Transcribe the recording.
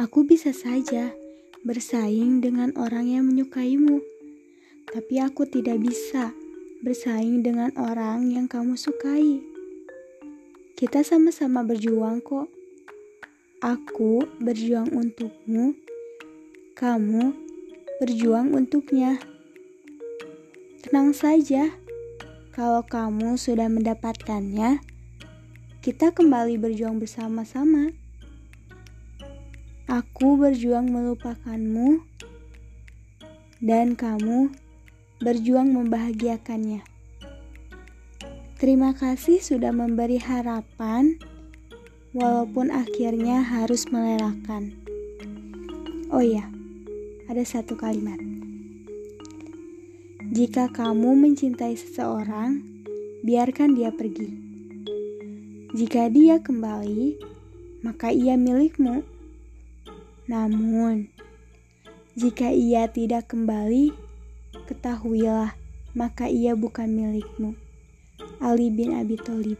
Aku bisa saja bersaing dengan orang yang menyukaimu, tapi aku tidak bisa bersaing dengan orang yang kamu sukai. Kita sama-sama berjuang kok. Aku berjuang untukmu, kamu berjuang untuknya. Tenang saja, kalau kamu sudah mendapatkannya, kita kembali berjuang bersama-sama. Aku berjuang melupakanmu, dan kamu berjuang membahagiakannya. Terima kasih sudah memberi harapan, walaupun akhirnya harus melelahkan. Oh iya, ada satu kalimat. Jika kamu mencintai seseorang, biarkan dia pergi. Jika dia kembali, maka ia milikmu. Namun, jika ia tidak kembali, ketahuilah, maka ia bukan milikmu. Ali bin Abi Thalib